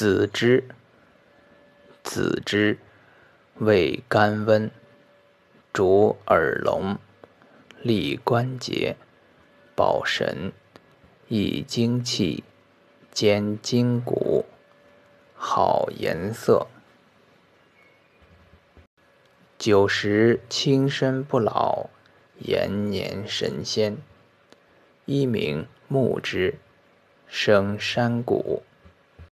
子之子之，味甘温，主耳聋，利关节，保神，益精气，兼筋骨。好颜色。九十，轻身不老，延年神仙，一名木之，生山谷。